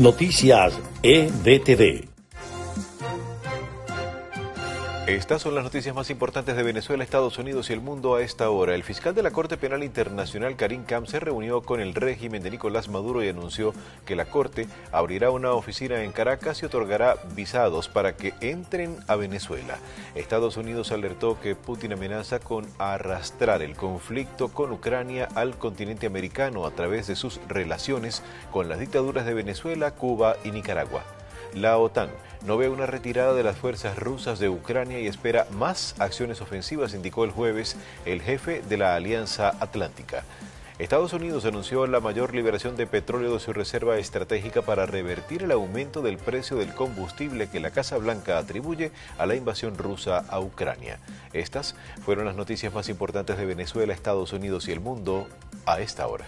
Noticias EBTV. Estas son las noticias más importantes de Venezuela, Estados Unidos y el mundo a esta hora. El fiscal de la Corte Penal Internacional, Karim Khan, se reunió con el régimen de Nicolás Maduro y anunció que la Corte abrirá una oficina en Caracas y otorgará visados para que entren a Venezuela. Estados Unidos alertó que Putin amenaza con arrastrar el conflicto con Ucrania al continente americano a través de sus relaciones con las dictaduras de Venezuela, Cuba y Nicaragua. La OTAN no ve una retirada de las fuerzas rusas de Ucrania y espera más acciones ofensivas, indicó el jueves el jefe de la Alianza Atlántica. Estados Unidos anunció la mayor liberación de petróleo de su reserva estratégica para revertir el aumento del precio del combustible que la Casa Blanca atribuye a la invasión rusa a Ucrania. Estas fueron las noticias más importantes de Venezuela, Estados Unidos y el mundo a esta hora.